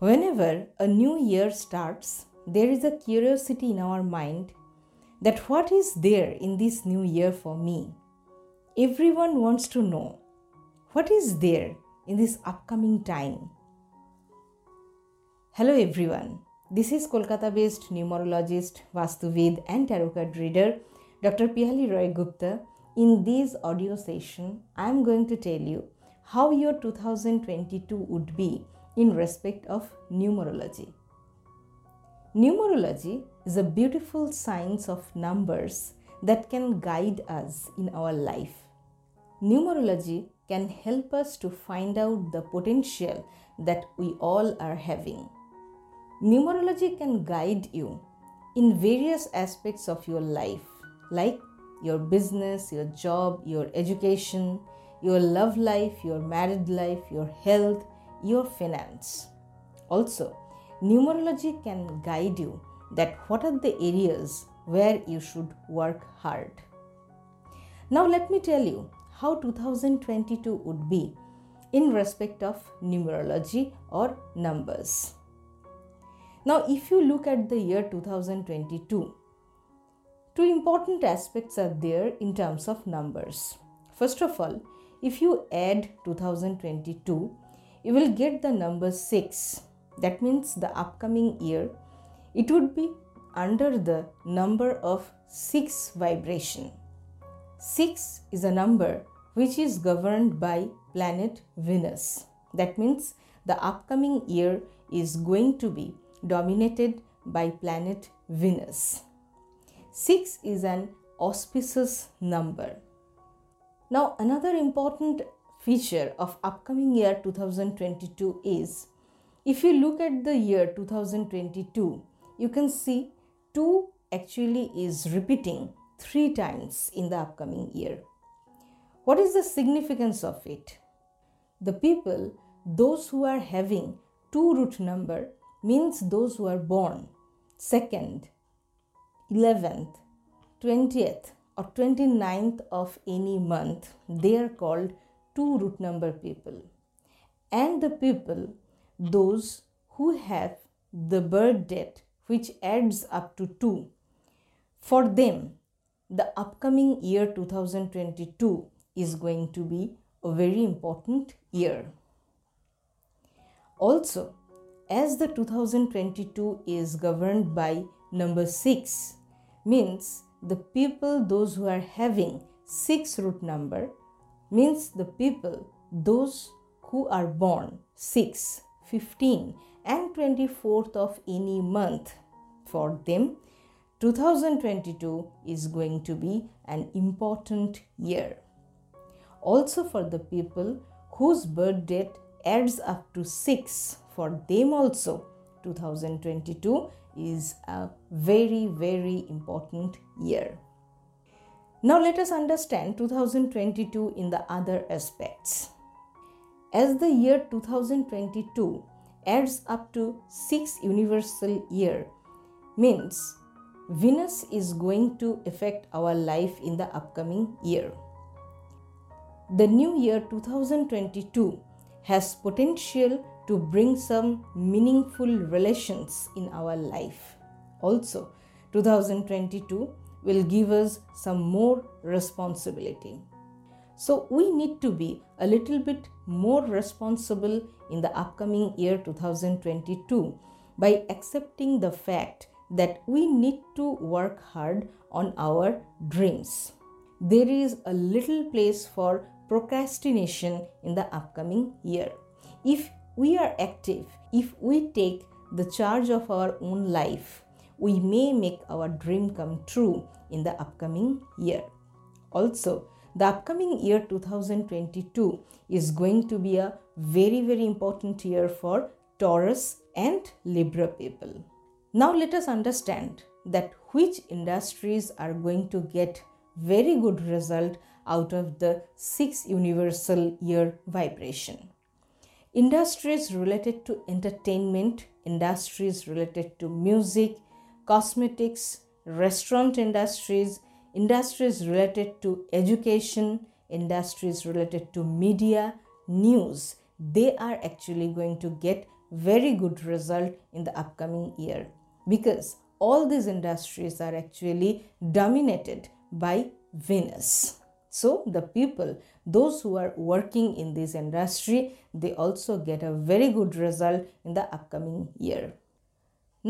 Whenever a new year starts, there is a curiosity in our mind that what is there in this new year for me? Everyone wants to know what is there in this upcoming time. Hello everyone. This is Kolkata based numerologist, Vastuvid and tarot card reader Dr. Piyhalli Roy Gupta. In this audio session, I am going to tell you how your 2022 would be in respect of numerology. Numerology is a beautiful science of numbers that can guide us in our life. Numerology can help us to find out the potential that we all are having. Numerology can guide you in various aspects of your life, like your business, your job, your education, your love life, your married life, your health, your finance. Also, numerology can guide you that what are the areas where you should work hard. Now, let me tell you how 2022 would be in respect of numerology or numbers. Now, if you look at the year 2022, two important aspects are there in terms of numbers. First of all, if you add 2022, you will get the number 6. That means the upcoming year, it would be under the number of 6 vibration. 6 is a number which is governed by planet Venus. That means the upcoming year is going to be dominated by planet Venus. 6 is an auspicious number. Now, another important feature of upcoming year 2022 is if you look at the year 2022, you can see 2 actually is repeating 3 times in the upcoming year. What is the significance of it? The people, those who are having 2 root number, means those who are born 2nd, 11th, 20th, or 29th of any month, they are called two root number people. And the people, those who have the birth date which adds up to 2, for them, the upcoming year 2022 is going to be a very important year. Also, as the 2022 is governed by number 6 means the people those who are having 6 root number means the people those who are born 6 15 and 24th of any month. For them 2022 is going to be an important year. Also for the people whose birth date adds up to 6 for them also 2022 is a very very important year now let us understand 2022 in the other aspects as the year 2022 adds up to 6 universal year means venus is going to affect our life in the upcoming year the new year 2022 has potential to bring some meaningful relations in our life. Also, 2022 will give us some more responsibility. So, we need to be a little bit more responsible in the upcoming year 2022 by accepting the fact that we need to work hard on our dreams. There is a little place for procrastination in the upcoming year. If we are active, if we take the charge of our own life, we may make our dream come true in the upcoming year. Also, the upcoming year 2022 is going to be a very, very important year for Taurus and Libra people. Now, let us understand that which industries are going to get very good result out of the six universal year vibration industries related to entertainment, industries related to music, cosmetics, restaurant industries, industries related to education, industries related to media, news, they are actually going to get very good result in the upcoming year because all these industries are actually dominated by Venus. So the people, those who are working in this industry, they also get a very good result in the upcoming year.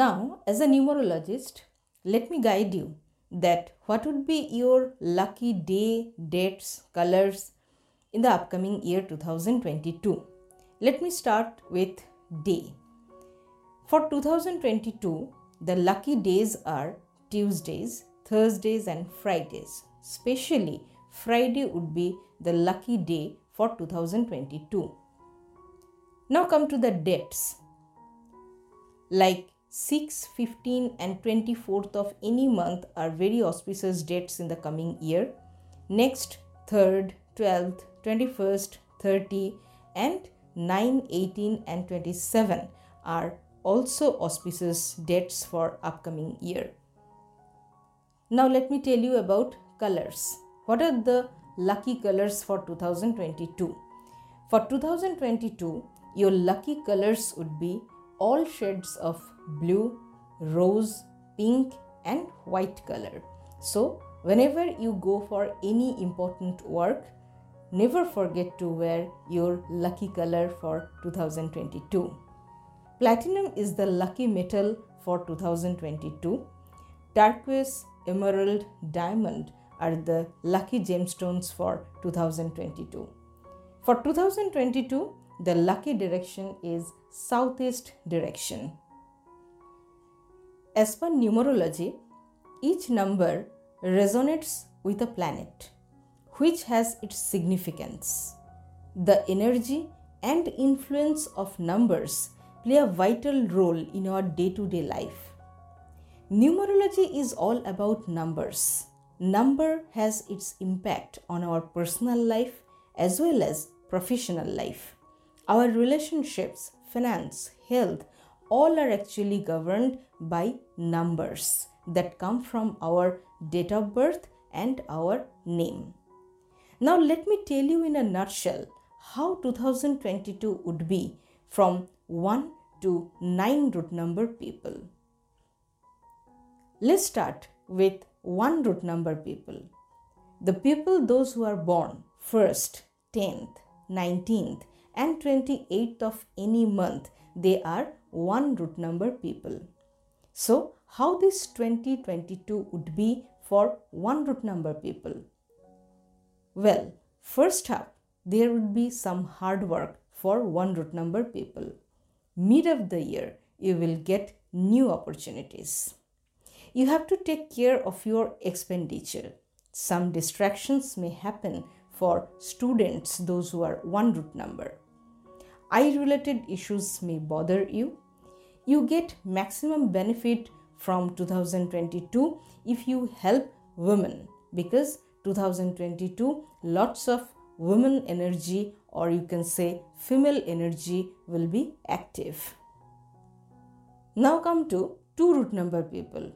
Now, as a numerologist, let me guide you that what would be your lucky day, dates, colors in the upcoming year 2022. Let me start with day. For 2022, the lucky days are Tuesdays, Thursdays, and Fridays. Especially Friday would be the lucky day for 2022. Now come to the dates. Like 6, 15, and 24th of any month are very auspicious dates in the coming year. Next, 3rd, 12th, 21st, 30, and 9, 18, and 27 are also auspicious dates for upcoming year. Now let me tell you about colors. What are the lucky colors for 2022? For 2022, your lucky colors would be all shades of blue, rose, pink, and white color. So, whenever you go for any important work, never forget to wear your lucky color for 2022. Platinum is the lucky metal for 2022. Turquoise, emerald, diamond are the lucky gemstones for 2022. For 2022, the lucky direction is southeast direction. As per numerology, each number resonates with a planet which has its significance. The energy and influence of numbers play a vital role in our day to day life. Numerology is all about numbers. Number has its impact on our personal life as well as professional life. Our relationships, finance, health, all are actually governed by numbers that come from our date of birth and our name. Now, let me tell you in a nutshell how 2022 would be from 1 to 9 root number people. Let's start with 1 root number people. The people, those who are born 1st, 10th, 19th, and 28th of any month, they are 1 root number people. So, how this 2022 would be for 1 root number people? Well, first up, there would be some hard work for one root number people. Mid of the year, you will get new opportunities. You have to take care of your expenditure. Some distractions may happen for students, those who are one root number. Eye related issues may bother you. You get maximum benefit from 2022 if you help women because 2022 lots of women energy or you can say female energy will be active now come to two root number people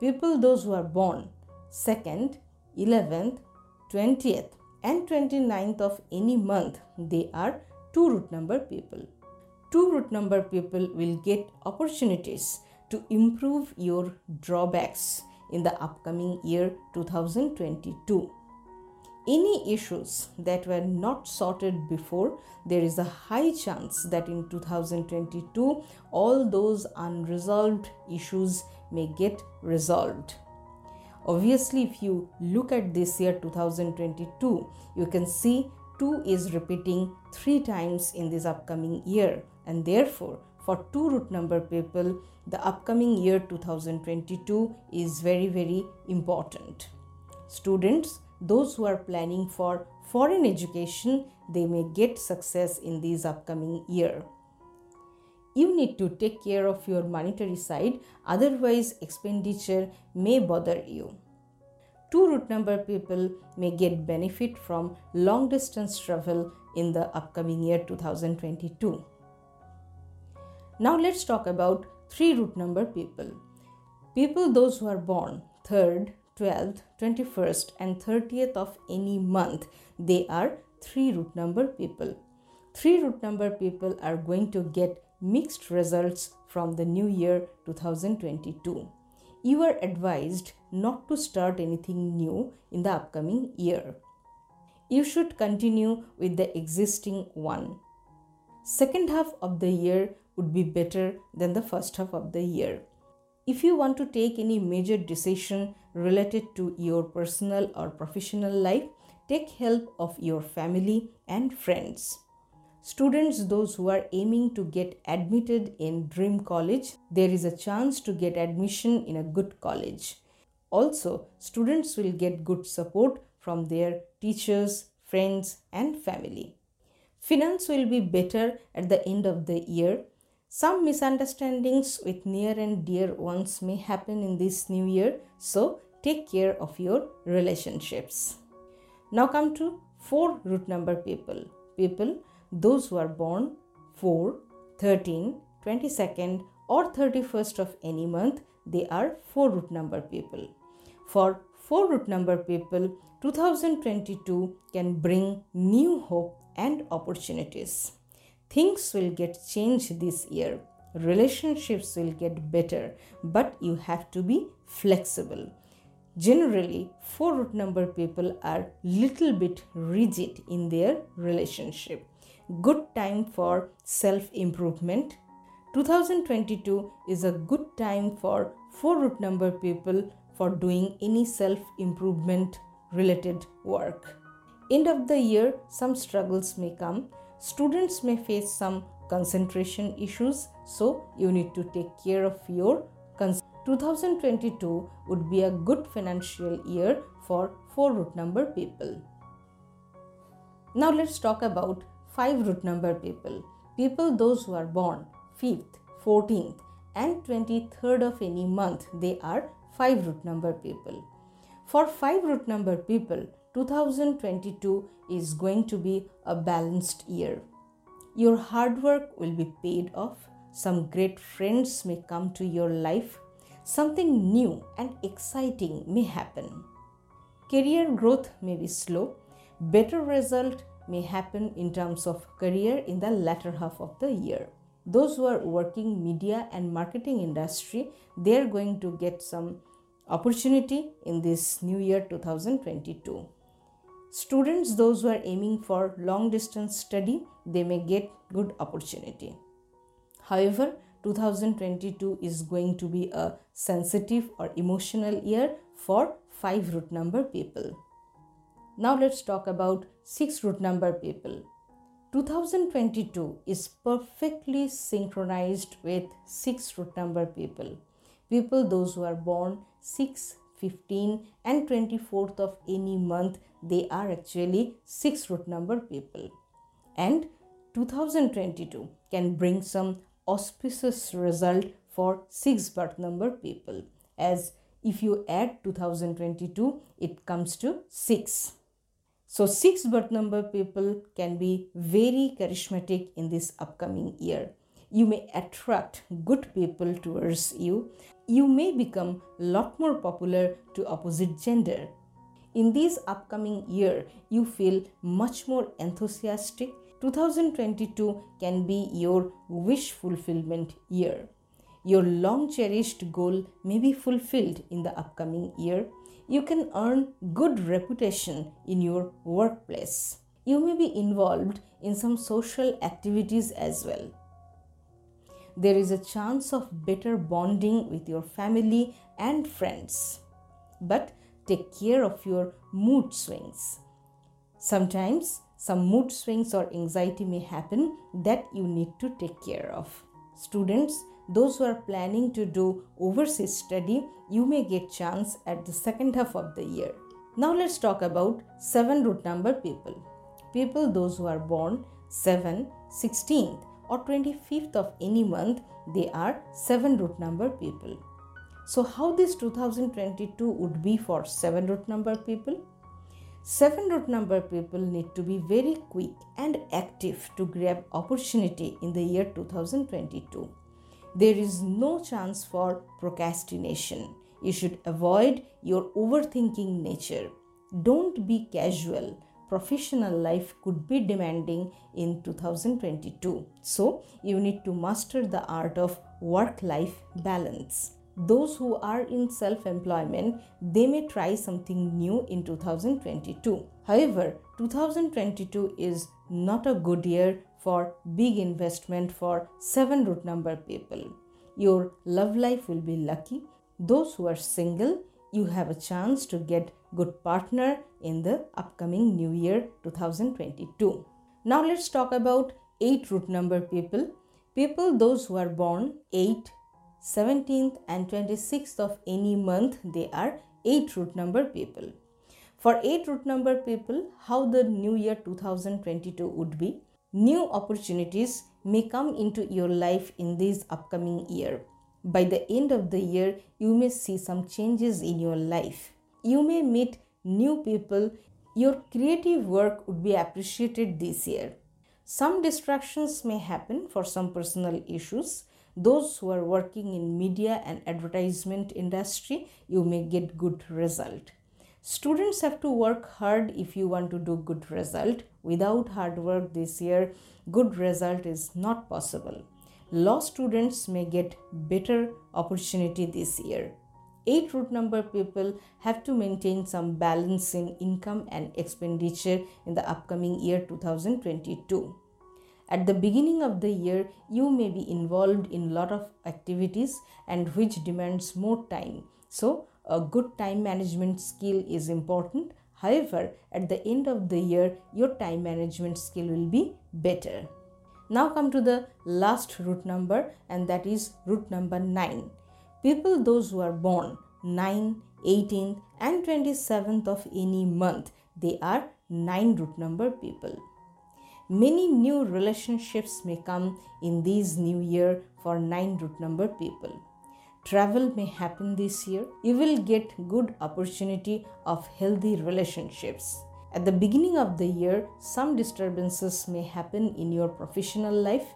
people those who are born 2nd 11th 20th and 29th of any month they are two root number people two root number people will get opportunities to improve your drawbacks in the upcoming year 2022. Any issues that were not sorted before, there is a high chance that in 2022 all those unresolved issues may get resolved. Obviously, if you look at this year 2022, you can see 2 is repeating 3 times in this upcoming year, and therefore, for two root number people, the upcoming year 2022 is very, very important. Students, those who are planning for foreign education, they may get success in this upcoming year. You need to take care of your monetary side, otherwise, expenditure may bother you. Two root number people may get benefit from long distance travel in the upcoming year 2022. Now let's talk about three root number people. People those who are born 3rd, 12th, 21st and 30th of any month, they are three root number people. Three root number people are going to get mixed results from the new year 2022. You are advised not to start anything new in the upcoming year. You should continue with the existing one. Second half of the year would be better than the first half of the year. If you want to take any major decision related to your personal or professional life, take help of your family and friends. Students, those who are aiming to get admitted in Dream College, there is a chance to get admission in a good college. Also, students will get good support from their teachers, friends, and family. Finance will be better at the end of the year. Some misunderstandings with near and dear ones may happen in this new year, so take care of your relationships. Now come to 4 root number people. People, those who are born 4, 13, 22nd, or 31st of any month, they are 4 root number people. For 4 root number people, 2022 can bring new hope and opportunities. Things will get changed this year. Relationships will get better, but you have to be flexible generally four root number people are little bit rigid in their relationship good time for self improvement 2022 is a good time for four root number people for doing any self improvement related work end of the year some struggles may come students may face some concentration issues so you need to take care of your 2022 would be a good financial year for 4 root number people. Now let's talk about 5 root number people. People those who are born 5th, 14th and 23rd of any month, they are 5 root number people. For 5 root number people, 2022 is going to be a balanced year. Your hard work will be paid off. Some great friends may come to your life something new and exciting may happen. Career growth may be slow. Better result may happen in terms of career in the latter half of the year. Those who are working media and marketing industry, they are going to get some opportunity in this new year 2022. Students, those who are aiming for long distance study, they may get good opportunity. However, 2022 is going to be a sensitive or emotional year for 5 root number people. Now let's talk about 6 root number people. 2022 is perfectly synchronized with 6 root number people. People those who are born 6, 15 and 24th of any month they are actually 6 root number people. And 2022 can bring some auspicious result for 6 birth number people as if you add 2022 it comes to 6 so 6 birth number people can be very charismatic in this upcoming year you may attract good people towards you you may become lot more popular to opposite gender in this upcoming year you feel much more enthusiastic 2022 can be your wish fulfillment year. Your long cherished goal may be fulfilled in the upcoming year. You can earn good reputation in your workplace. You may be involved in some social activities as well. There is a chance of better bonding with your family and friends. But take care of your mood swings. Sometimes some mood swings or anxiety may happen that you need to take care of. Students, those who are planning to do overseas study, you may get chance at the second half of the year. Now let's talk about 7 root number people. People those who are born 7, 16th or 25th of any month, they are 7 root number people. So how this 2022 would be for 7 root number people? Seven root number people need to be very quick and active to grab opportunity in the year 2022. There is no chance for procrastination. You should avoid your overthinking nature. Don't be casual. professional life could be demanding in 2022. So, you need to master the art of work life balance. Those who are in self employment, they may try something new in 2022. However, 2022 is not a good year for big investment for 7 root number people. Your love life will be lucky. Those who are single, you have a chance to get good partner in the upcoming new year 2022. Now let's talk about 8 root number people. People those who are born 8, 17th and 26th of any month they are 8 root number people. For 8 root number people, how the new year 2022 would be? New opportunities may come into your life in this upcoming year. By the end of the year, you may see some changes in your life. You may meet new people. Your creative work would be appreciated this year. Some distractions may happen for some personal issues. Those who are working in media and advertisement industry, you may get good result. Students have to work hard if you want to do good result. Without hard work this year, good result is not possible. Law students may get better opportunity this year. 8 root number people have to maintain some balance in income and expenditure in the upcoming year 2022. At the beginning of the year, you may be involved in lot of activities and which demands more time. So, a good time management skill is important. However, at the end of the year, your time management skill will be better. Now come to the last root number and that is root number 9. People those who are born 9, 18th and 27th of any month, they are 9 root number people. Many new relationships may come in this new year for 9 root number people travel may happen this year you will get good opportunity of healthy relationships. At the beginning of the year some disturbances may happen in your professional life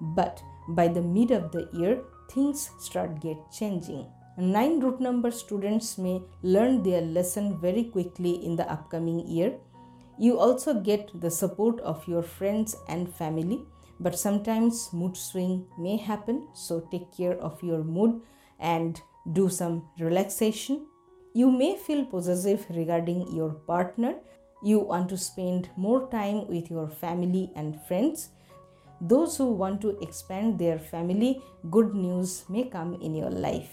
but by the mid of the year things start get changing. Nine root number students may learn their lesson very quickly in the upcoming year. You also get the support of your friends and family but sometimes mood swing may happen so take care of your mood and do some relaxation. You may feel possessive regarding your partner. You want to spend more time with your family and friends. Those who want to expand their family, good news may come in your life.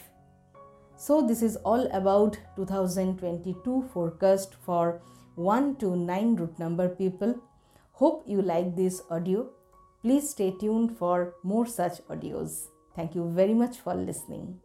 So, this is all about 2022 forecast for 1 to 9 root number people. Hope you like this audio. Please stay tuned for more such audios. Thank you very much for listening.